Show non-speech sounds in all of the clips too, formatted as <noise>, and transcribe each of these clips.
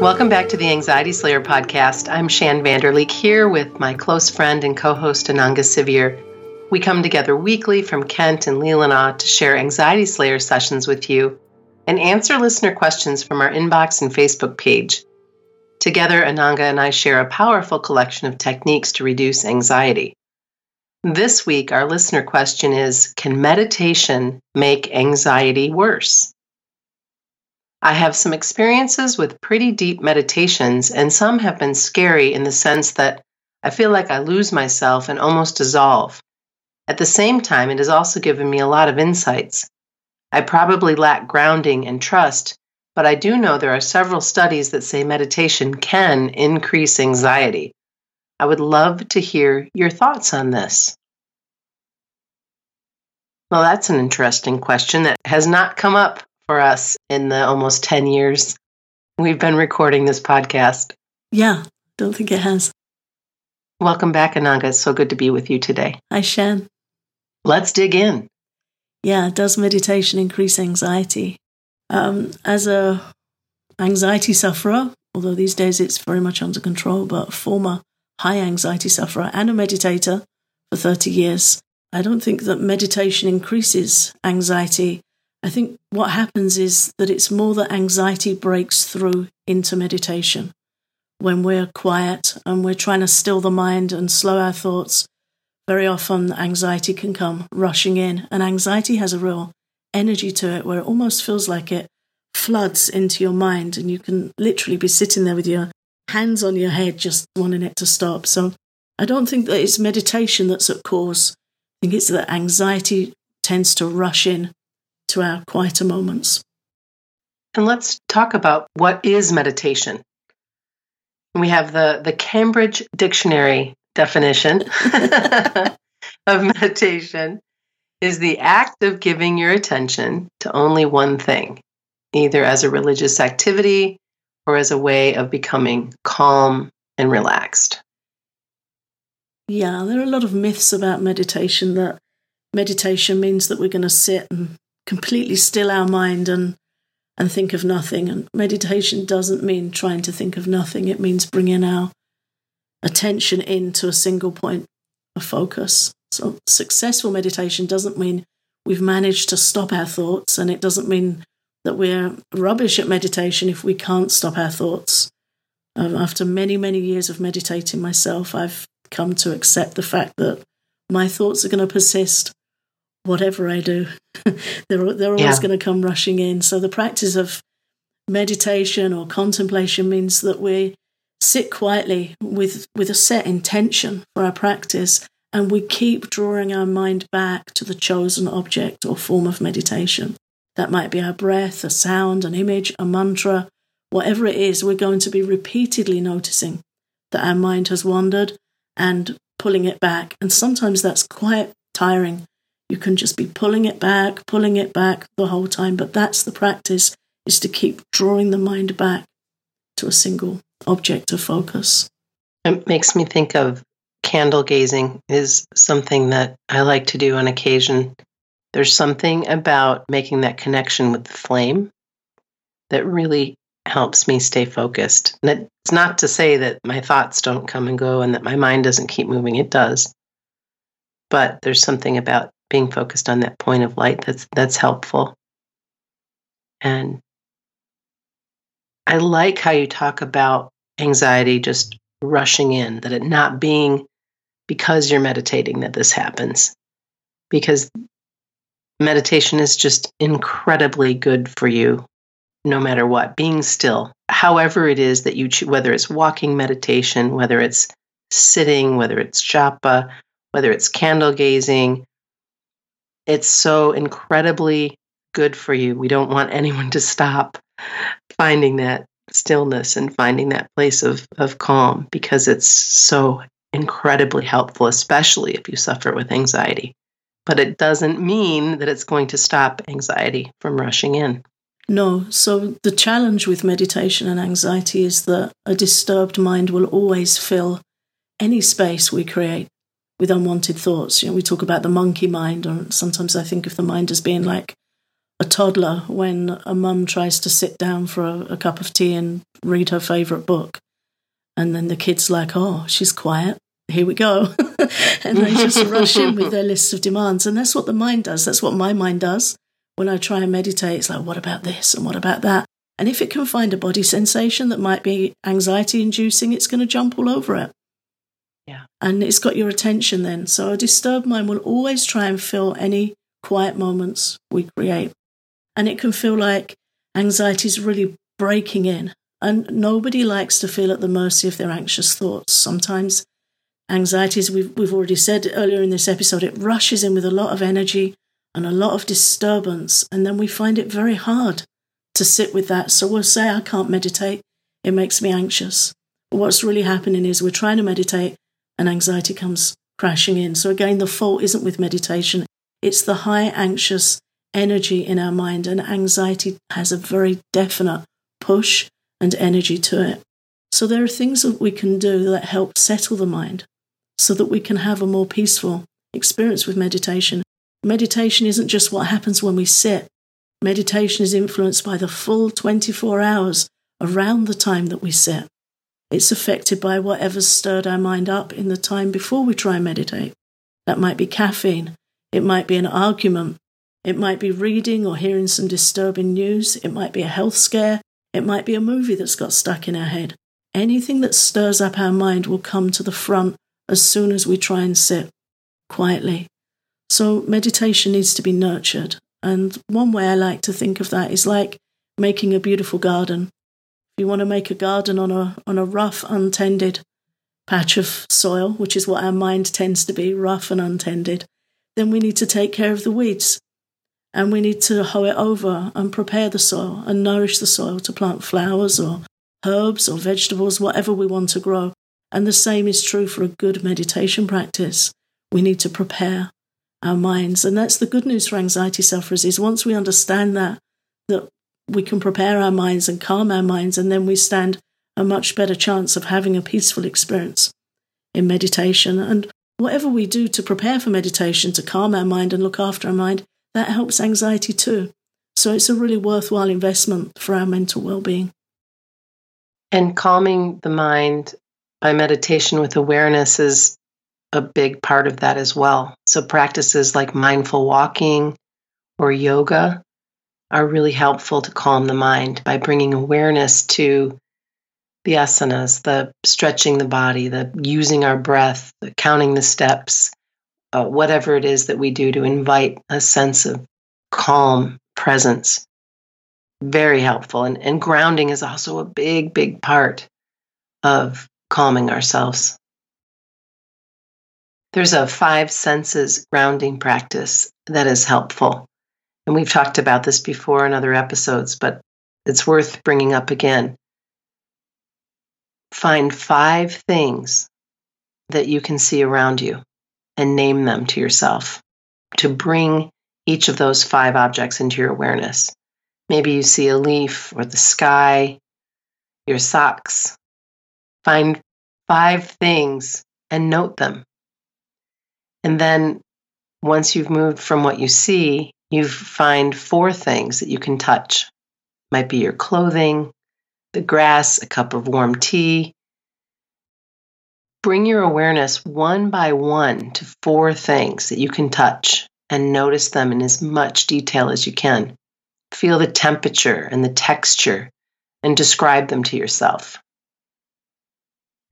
Welcome back to the Anxiety Slayer podcast. I'm Shann Vander Leek here with my close friend and co host Ananga Sivyer. We come together weekly from Kent and Leelanau to share Anxiety Slayer sessions with you and answer listener questions from our inbox and Facebook page. Together, Ananga and I share a powerful collection of techniques to reduce anxiety. This week, our listener question is Can meditation make anxiety worse? I have some experiences with pretty deep meditations, and some have been scary in the sense that I feel like I lose myself and almost dissolve. At the same time, it has also given me a lot of insights. I probably lack grounding and trust, but I do know there are several studies that say meditation can increase anxiety. I would love to hear your thoughts on this. Well, that's an interesting question that has not come up for us in the almost 10 years we've been recording this podcast. Yeah, don't think it has. Welcome back, Ananga. It's so good to be with you today. Hi, Shann. Let's dig in. Yeah, does meditation increase anxiety? Um, as a anxiety sufferer, although these days it's very much under control, but former high anxiety sufferer and a meditator for 30 years, I don't think that meditation increases anxiety I think what happens is that it's more that anxiety breaks through into meditation. When we're quiet and we're trying to still the mind and slow our thoughts, very often anxiety can come rushing in. And anxiety has a real energy to it where it almost feels like it floods into your mind and you can literally be sitting there with your hands on your head just wanting it to stop. So I don't think that it's meditation that's at cause. I think it's that anxiety tends to rush in to our quieter moments. And let's talk about what is meditation. We have the, the Cambridge Dictionary definition <laughs> of meditation is the act of giving your attention to only one thing, either as a religious activity or as a way of becoming calm and relaxed. Yeah, there are a lot of myths about meditation that meditation means that we're going to sit and completely still our mind and and think of nothing. And meditation doesn't mean trying to think of nothing. It means bringing our attention into a single point of focus. So successful meditation doesn't mean we've managed to stop our thoughts, and it doesn't mean that we're rubbish at meditation if we can't stop our thoughts. Um, after many, many years of meditating myself, I've come to accept the fact that my thoughts are going to persist whatever I do. <laughs> they're they're always yeah. going to come rushing in. So the practice of meditation or contemplation means that we sit quietly with with a set intention for our practice and we keep drawing our mind back to the chosen object or form of meditation. That might be our breath, a sound, an image, a mantra, whatever it is, we're going to be repeatedly noticing that our mind has wandered and pulling it back. And sometimes that's quite tiring you can just be pulling it back, pulling it back the whole time. But that's the practice is to keep drawing the mind back to a single object of focus. It makes me think of candle gazing is something that I like to do on occasion. There's something about making that connection with the flame that really helps me stay focused. And it's not to say that my thoughts don't come and go and that my mind doesn't keep moving, it does. But there's something about being focused on that point of light that's that's helpful. And i like how you talk about anxiety just rushing in that it not being because you're meditating that this happens. Because meditation is just incredibly good for you no matter what being still. However it is that you choose whether it's walking meditation whether it's sitting whether it's japa whether it's candle gazing it's so incredibly good for you. We don't want anyone to stop finding that stillness and finding that place of, of calm because it's so incredibly helpful, especially if you suffer with anxiety. But it doesn't mean that it's going to stop anxiety from rushing in. No. So the challenge with meditation and anxiety is that a disturbed mind will always fill any space we create with unwanted thoughts. You know, we talk about the monkey mind, or sometimes I think of the mind as being like a toddler when a mum tries to sit down for a, a cup of tea and read her favourite book. And then the kid's like, oh, she's quiet. Here we go. <laughs> and they just rush in with their lists of demands. And that's what the mind does. That's what my mind does. When I try and meditate, it's like, what about this? And what about that? And if it can find a body sensation that might be anxiety inducing, it's going to jump all over it. Yeah. And it's got your attention then. So a disturbed mind will always try and fill any quiet moments we create. And it can feel like anxiety is really breaking in. And nobody likes to feel at the mercy of their anxious thoughts. Sometimes anxieties, we've, we've already said earlier in this episode, it rushes in with a lot of energy and a lot of disturbance. And then we find it very hard to sit with that. So we'll say, I can't meditate. It makes me anxious. What's really happening is we're trying to meditate and anxiety comes crashing in. So again, the fault isn't with meditation. It's the high anxious energy in our mind, and anxiety has a very definite push and energy to it. So there are things that we can do that help settle the mind so that we can have a more peaceful experience with meditation. Meditation isn't just what happens when we sit. Meditation is influenced by the full 24 hours around the time that we sit. It's affected by whatever's stirred our mind up in the time before we try and meditate. That might be caffeine, it might be an argument, it might be reading or hearing some disturbing news, it might be a health scare, it might be a movie that's got stuck in our head. Anything that stirs up our mind will come to the front as soon as we try and sit quietly. So, meditation needs to be nurtured. And one way I like to think of that is like making a beautiful garden. You want to make a garden on a, on a rough, untended patch of soil, which is what our mind tends to be rough and untended, then we need to take care of the weeds. And we need to hoe it over and prepare the soil and nourish the soil to plant flowers or herbs or vegetables, whatever we want to grow. And the same is true for a good meditation practice. We need to prepare our minds. And that's the good news for anxiety sufferers is once we understand that, that we can prepare our minds and calm our minds, and then we stand a much better chance of having a peaceful experience in meditation. And whatever we do to prepare for meditation, to calm our mind and look after our mind, that helps anxiety too. So it's a really worthwhile investment for our mental well being. And calming the mind by meditation with awareness is a big part of that as well. So practices like mindful walking or yoga are really helpful to calm the mind by bringing awareness to the asanas, the stretching the body, the using our breath, the counting the steps, uh, whatever it is that we do to invite a sense of calm presence. Very helpful. And, and grounding is also a big, big part of calming ourselves. There's a five senses grounding practice that is helpful. And we've talked about this before in other episodes, but it's worth bringing up again. Find five things that you can see around you and name them to yourself to bring each of those five objects into your awareness. Maybe you see a leaf or the sky, your socks. Find five things and note them. And then once you've moved from what you see, you find four things that you can touch. Might be your clothing, the grass, a cup of warm tea, Bring your awareness one by one to four things that you can touch and notice them in as much detail as you can. Feel the temperature and the texture and describe them to yourself.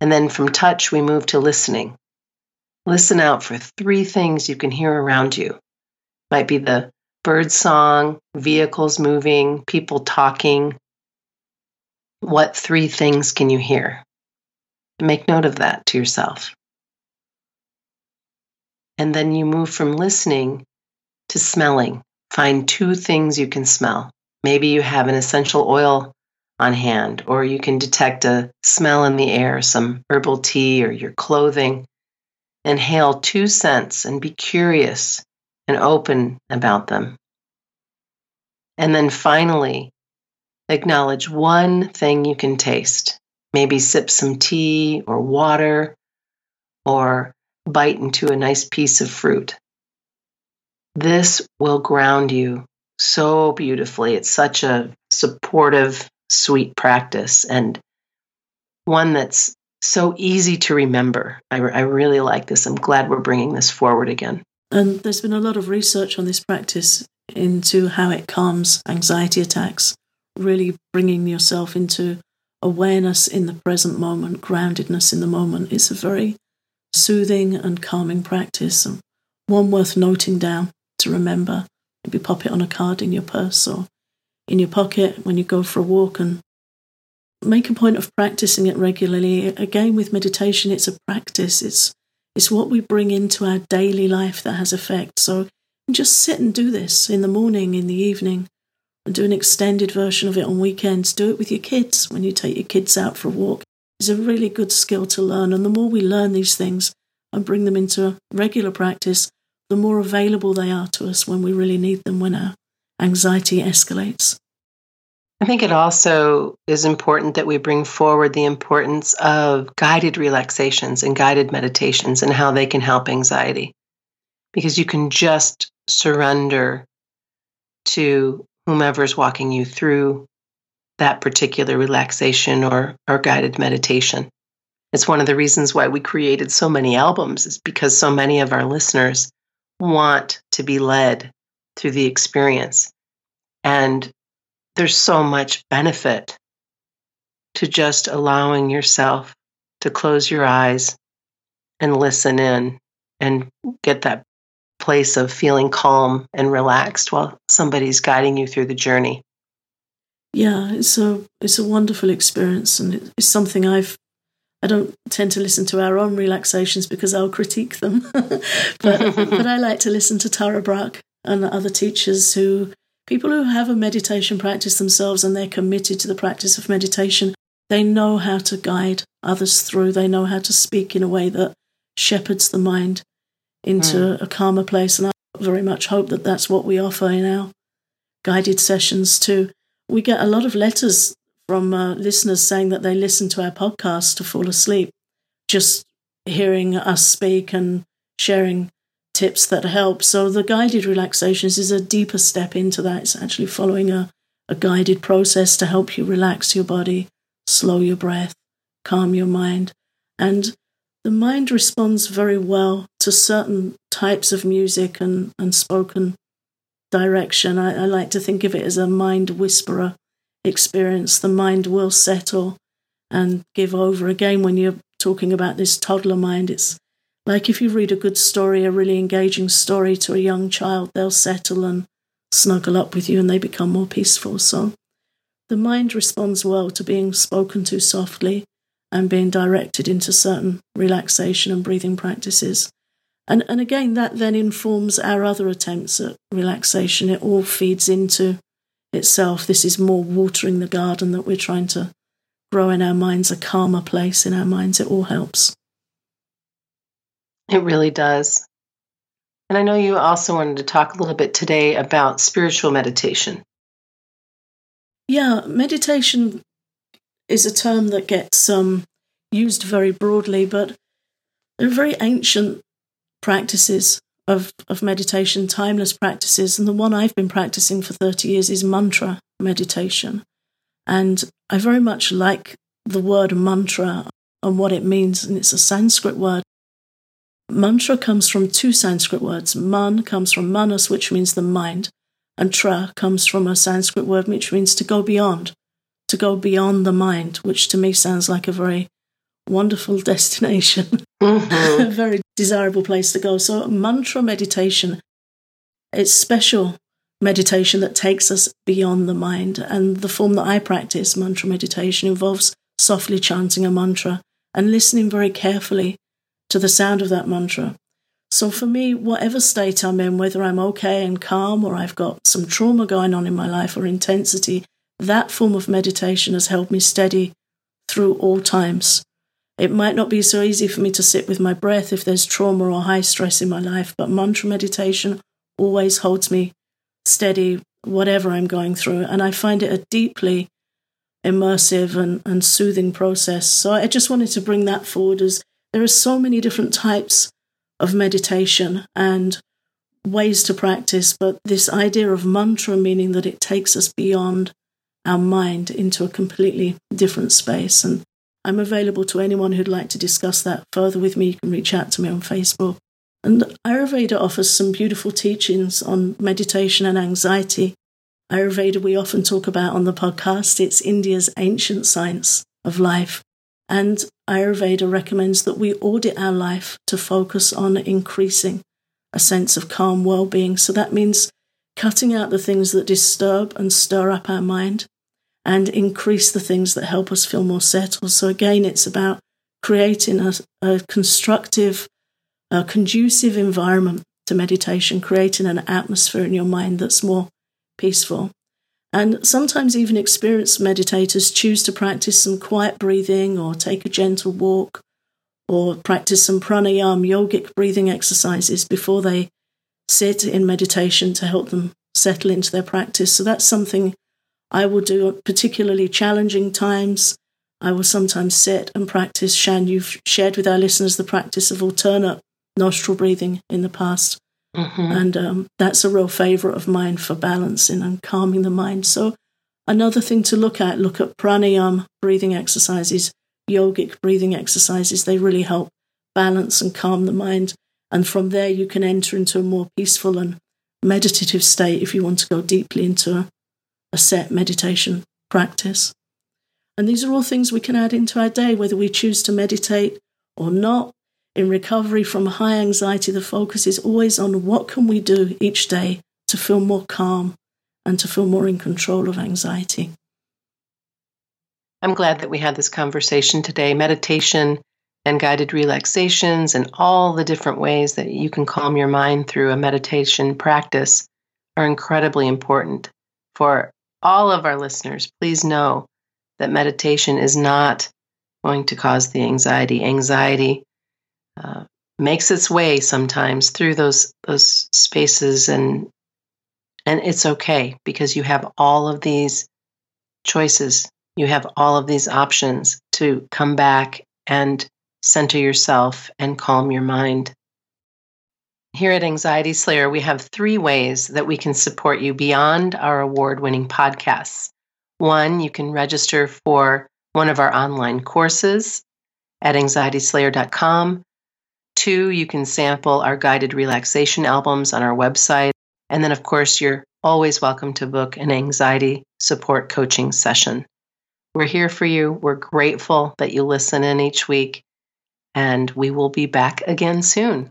And then from touch, we move to listening. Listen out for three things you can hear around you. Might be the bird song, vehicles moving, people talking. What three things can you hear? Make note of that to yourself. And then you move from listening to smelling. Find two things you can smell. Maybe you have an essential oil on hand, or you can detect a smell in the air, some herbal tea or your clothing. Inhale two scents and be curious and open about them. And then finally, acknowledge one thing you can taste. Maybe sip some tea or water or bite into a nice piece of fruit. This will ground you so beautifully. It's such a supportive, sweet practice and one that's so easy to remember. I, I really like this. I'm glad we're bringing this forward again. And there's been a lot of research on this practice into how it calms anxiety attacks, really bringing yourself into awareness in the present moment, groundedness in the moment. It's a very soothing and calming practice, and one worth noting down to remember. Maybe pop it on a card in your purse or in your pocket when you go for a walk and make a point of practicing it regularly. Again, with meditation, it's a practice. It's it's what we bring into our daily life that has effect. So just sit and do this in the morning, in the evening, and do an extended version of it on weekends. Do it with your kids when you take your kids out for a walk. It's a really good skill to learn. And the more we learn these things and bring them into regular practice, the more available they are to us when we really need them, when our anxiety escalates. I think it also is important that we bring forward the importance of guided relaxations and guided meditations and how they can help anxiety. Because you can just surrender to whomever's walking you through that particular relaxation or, or guided meditation. It's one of the reasons why we created so many albums, is because so many of our listeners want to be led through the experience. And there's so much benefit to just allowing yourself to close your eyes and listen in and get that place of feeling calm and relaxed while somebody's guiding you through the journey. Yeah, it's a it's a wonderful experience, and it's something I've. I don't tend to listen to our own relaxations because I'll critique them, <laughs> but but I like to listen to Tara Brach and other teachers who people who have a meditation practice themselves and they're committed to the practice of meditation, they know how to guide others through. They know how to speak in a way that shepherds the mind into mm. a calmer place. And I very much hope that that's what we offer in our guided sessions too. We get a lot of letters from uh, listeners saying that they listen to our podcast to fall asleep, just hearing us speak and sharing tips that help. So the guided relaxations is a deeper step into that. It's actually following a, a guided process to help you relax your body, slow your breath, calm your mind. And the mind responds very well to certain types of music and, and spoken direction. I, I like to think of it as a mind whisperer experience. The mind will settle and give over. Again, when you're talking about this toddler mind, it's like if you read a good story, a really engaging story to a young child, they'll settle and snuggle up with you and they become more peaceful. So the mind responds well to being spoken to softly and being directed into certain relaxation and breathing practices. And, and again, that then informs our other attempts at relaxation. It all feeds into itself. This is more watering the garden that we're trying to grow in our minds, a calmer place in our minds. It all helps. It really does. And I know you also wanted to talk a little bit today about spiritual meditation. Yeah, meditation is a term that gets um, used very broadly, but they're very ancient practices of, of meditation, timeless practices. And the one I've been practicing for 30 years is mantra meditation. And I very much like the word mantra and what it means. And it's a Sanskrit word Mantra comes from two Sanskrit words. Man comes from manas, which means the mind, and tra comes from a Sanskrit word which means to go beyond, to go beyond the mind, which to me sounds like a very wonderful <laughs> destination, mm-hmm. a <laughs> very desirable place to go. So, mantra meditation, it's special meditation that takes us beyond the mind. And the form that I practice, mantra meditation, involves softly chanting a mantra and listening very carefully to the sound of that mantra. So for me, whatever state I'm in, whether I'm okay and calm or I've got some trauma going on in my life or intensity, that form of meditation has held me steady through all times. It might not be so easy for me to sit with my breath if there's trauma or high stress in my life, but mantra meditation always holds me steady, whatever I'm going through. And I find it a deeply immersive and, and soothing process. So I just wanted to bring that forward as there are so many different types of meditation, and ways to practice, but this idea of mantra meaning that it takes us beyond our mind into a completely different space. And I'm available to anyone who'd like to discuss that further with me. You can reach out to me on Facebook. And Ayurveda offers some beautiful teachings on meditation and anxiety. Ayurveda, we often talk about on the podcast, it's India's ancient science of life. And Ayurveda recommends that we audit our life to focus on increasing a sense of calm well being. So that means cutting out the things that disturb and stir up our mind and increase the things that help us feel more settled. So again, it's about creating a, a constructive, a conducive environment to meditation, creating an atmosphere in your mind that's more peaceful. And sometimes even experienced meditators choose to practice some quiet breathing or take a gentle walk or practice some pranayama yogic breathing exercises before they sit in meditation to help them settle into their practice. So that's something I will do at particularly challenging times. I will sometimes sit and practice. Shann, you've shared with our listeners the practice of alternate nostril breathing in the past. Mm-hmm. And um, that's a real favorite of mine for balancing and calming the mind. So, another thing to look at look at pranayama breathing exercises, yogic breathing exercises. They really help balance and calm the mind. And from there, you can enter into a more peaceful and meditative state if you want to go deeply into a, a set meditation practice. And these are all things we can add into our day, whether we choose to meditate or not. In recovery from high anxiety, the focus is always on what can we do each day to feel more calm and to feel more in control of anxiety. I'm glad that we had this conversation today. Meditation and guided relaxations and all the different ways that you can calm your mind through a meditation practice are incredibly important for all of our listeners. Please know that meditation is not going to cause the anxiety. Anxiety uh, makes its way sometimes through those those spaces and and it's okay because you have all of these choices you have all of these options to come back and center yourself and calm your mind here at Anxiety Slayer, we have three ways that we can support you beyond our award winning podcasts. One, you can register for one of our online courses at anxietyslayer.com. Two, you can sample our guided relaxation albums on our website. And then, of course, you're always welcome to book an anxiety support coaching session. We're here for you. We're grateful that you listen in each week, and we will be back again soon.